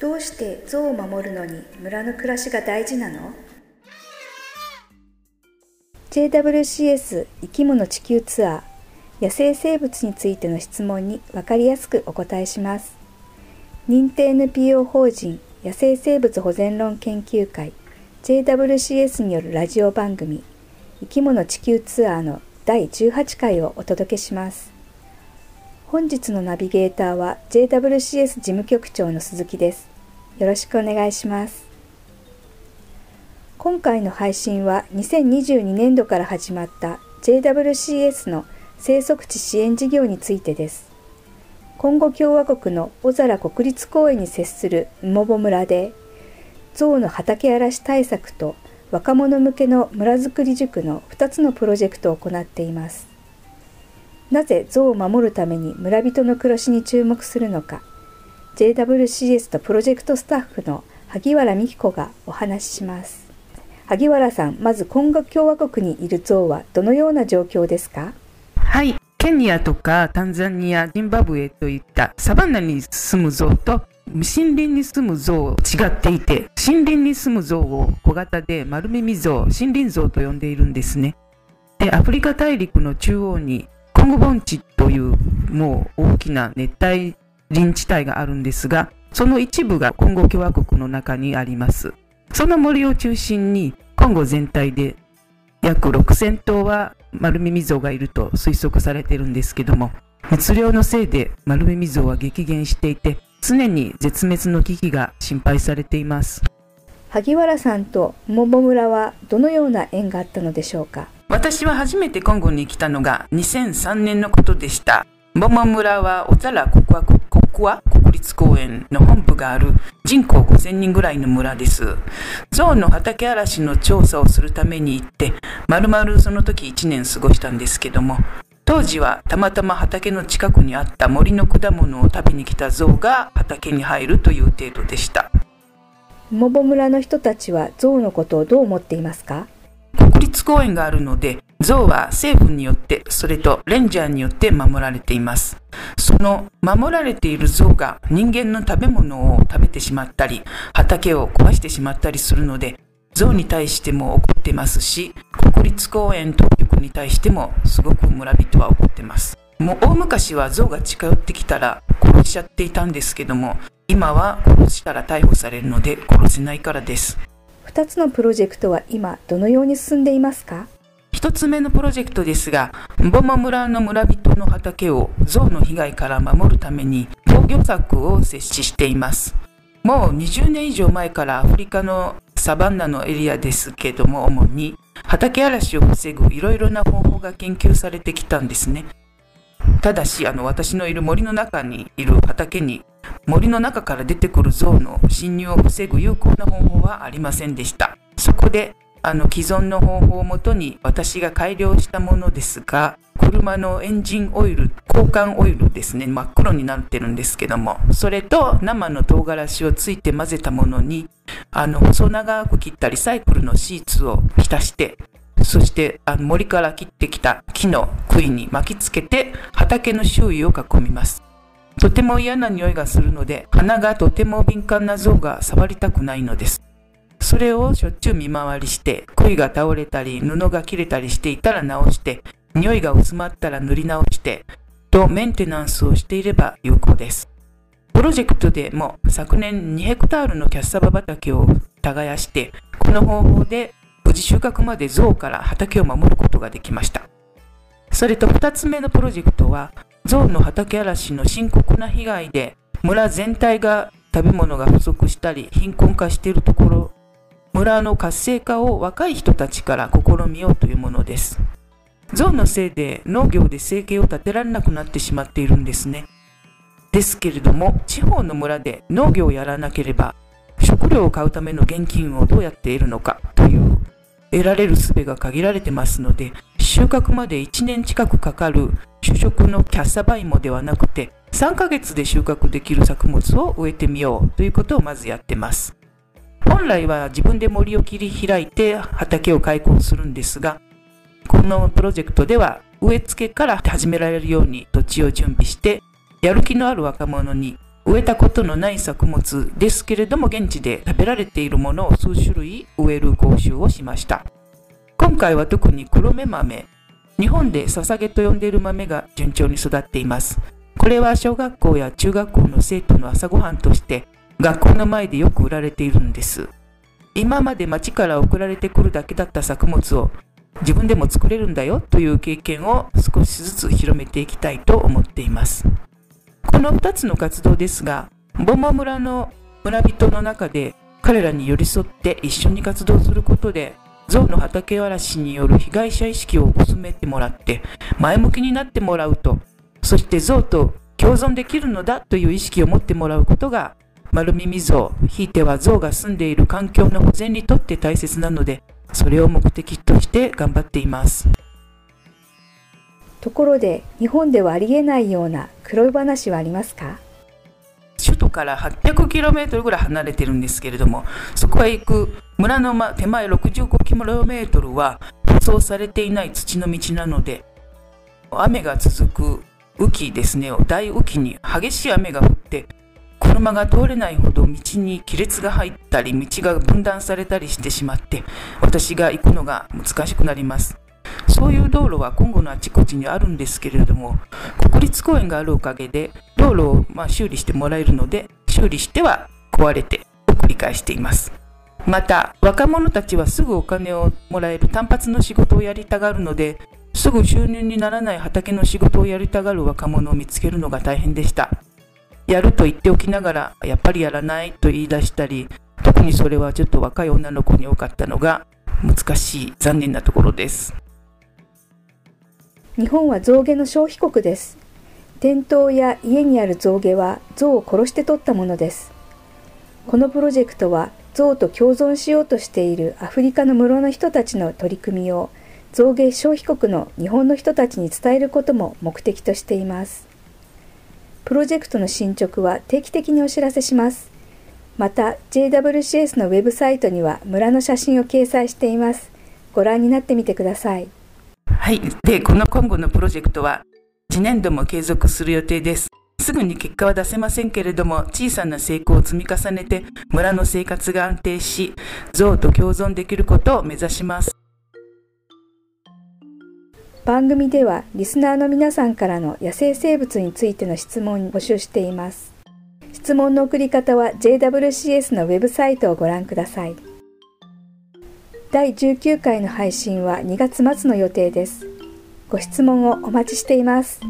どうして象を守るのに村の暮らしが大事なの？JWCS 生き物地球ツアー野生生物についての質問に分かりやすくお答えします。認定 NPO 法人野生生物保全論研究会 JWCS によるラジオ番組生き物地球ツアーの第18回をお届けします。本日のナビゲーターは JWCS 事務局長の鈴木です。よろしくお願いします。今回の配信は2022年度から始まった JWCS の生息地支援事業についてです。コンゴ共和国の小皿国立公園に接するモボ村で象の畑荒らし対策と若者向けの村づくり塾の2つのプロジェクトを行っています。なぜ象を守るために村人の暮らしに注目するのか。JWCS とプロジェクトスタッフの萩原美希子がお話しします。萩原さんまずコンゴ共和国にいる象はどのような状況ですか？はい。ケニアとかタンザニアジンバブエといったサバンナに住む象と森林に住む象違っていて森林に住む象を小型で丸耳象森林象と呼んでいるんですね。でアフリカ大陸の中央にコンゴ盆地というもう大きな熱帯林地帯があるんですが、その一部がコンゴ共和国の中にあります。その森を中心に、コンゴ全体で約6000頭は丸耳象がいると推測されているんですけども、密漁のせいで丸耳象は激減していて、常に絶滅の危機が心配されています。萩原さんと桃村はどのような縁があったのでしょうか？私は初めてコンゴに来たのが2003年のことでした。桃村は小皿国は国立公園の本部がある人口5000人ぐらいの村です。象の畑荒らしの調査をするために行って、まるまるその時1年過ごしたんですけども、当時はたまたま畑の近くにあった森の果物を食べに来た象が畑に入るという程度でした。桃村の人たちは象のことをどう思っていますか？国立公園があるので、象は政府によって、それとレンジャーによって守られています。その守られている象が人間の食べ物を食べてしまったり、畑を壊してしまったりするので、象に対しても怒ってますし、国立公園当局に対してもすごく村人は怒ってます。もう大昔は象が近寄ってきたら殺しちゃっていたんですけども、今は殺したら逮捕されるので殺せないからです。2つのプロジェクトは今どのように進んでいますか？一つ目のプロジェクトですが、ボマ村の村人の畑を象の被害から守るために防御策を設置しています。もう20年以上前からアフリカのサバンナのエリアですけども、主に畑荒らしを防ぐいろいろな方法が研究されてきたんですね。ただし、あの、私のいる森の中にいる畑に森の中から出てくる象の侵入を防ぐ有効な方法はありませんでした。そこであの既存の方法をもとに私が改良したものですが、車のエンジンオイル、交換オイルですね、真っ黒になってるんですけども、それと生の唐辛子をついて混ぜたものに、あの、細長く切ったリサイクルのシーツを浸して、そしてあの森から切ってきた木の杭に巻きつけて畑の周囲を囲みます。とても嫌な匂いがするので、鼻がとても敏感な象が触りたくないのです。それをしょっちゅう見回りして、杭が倒れたり、布が切れたりしていたら直して、匂いが薄まったら塗り直して、とメンテナンスをしていれば有効です。プロジェクトでも昨年2ヘクタールのキャッサバ畑を耕して、この方法で無事収穫まで象から畑を守ることができました。それと2つ目のプロジェクトは、象の畑荒らしの深刻な被害で村全体が食べ物が不足したり貧困化しているところ村の活性化を若い人たちから試みようというものです。象のせいで農業で生計を立てられなくなってしまっているんですね。ですけれども、地方の村で農業をやらなければ、食料を買うための現金をどうやって得るのかという得られる術が限られてますので、収穫まで1年近くかかる主食のキャッサバイモではなくて、3ヶ月で収穫できる作物を植えてみようということをまずやってます。本来は自分で森を切り開いて畑を開墾するんですが、このプロジェクトでは植え付けから始められるように土地を準備して、やる気のある若者に植えたことのない作物ですけれども現地で食べられているものを数種類植える講習をしました。今回は特に黒目豆日本で捧げと呼んでいる豆が順調に育っています。これは小学校や中学校の生徒の朝ごはんとして学校の前でよく売られているんです今まで町から送られてくるだけだった作物を自分でも作れるんだよという経験を少しずつ広めていきたいと思っています。この2つの活動ですが、ボンマ村の村人の中で彼らに寄り添って一緒に活動することで、象の畑荒らしによる被害者意識を薄めてもらって、前向きになってもらうと、そして象と共存できるのだという意識を持ってもらうことが、丸耳象、ひいては象が住んでいる環境の保全にとって大切なので、それを目的として頑張っています。ところで日本ではありえないような黒い話はありますか？首都から 800km ぐらい離れてるんですけれどもそこへ行く村の手前 65km は舗装されていない土の道なので雨が続く雨季ですね大雨季に激しい雨が降って車が通れないほど道に亀裂が入ったり道が分断されたりしてしまって私が行くのが難しくなります。そういう道路は今後のあちこちにあるんですけれども国立公園があるおかげで道路をま修理してもらえるので修理しては壊れてを繰り返しています。また若者たちはすぐお金をもらえる単発の仕事をやりたがるのですぐ収入にならない畑の仕事をやりたがる若者を見つけるのが大変でした。やると言っておきながら、やっぱりやらないと言い出したり、特にそれはちょっと若い女の子に多かったのが難しい、残念なところです。日本は象牙の消費国です。店頭や家にある象牙は象を殺して取ったものです。このプロジェクトは象と共存しようとしているアフリカの室の人たちの取り組みを象牙消費国の日本の人たちに伝えることも目的としています。プロジェクトの進捗は定期的にお知らせします。また JWCS のウェブサイトには村の写真を掲載しています。ご覧になってみてください。はい。で、この今後のプロジェクトは次年度も継続する予定です。すぐに結果は出せませんけれども、小さな成功を積み重ねて村の生活が安定し、象と共存できることを目指します。番組ではリスナーの皆さんからの野生生物についての質問を募集しています。質問の送り方は JWCS のウェブサイトをご覧ください。第19回の配信は2月末の予定です。ご質問をお待ちしています。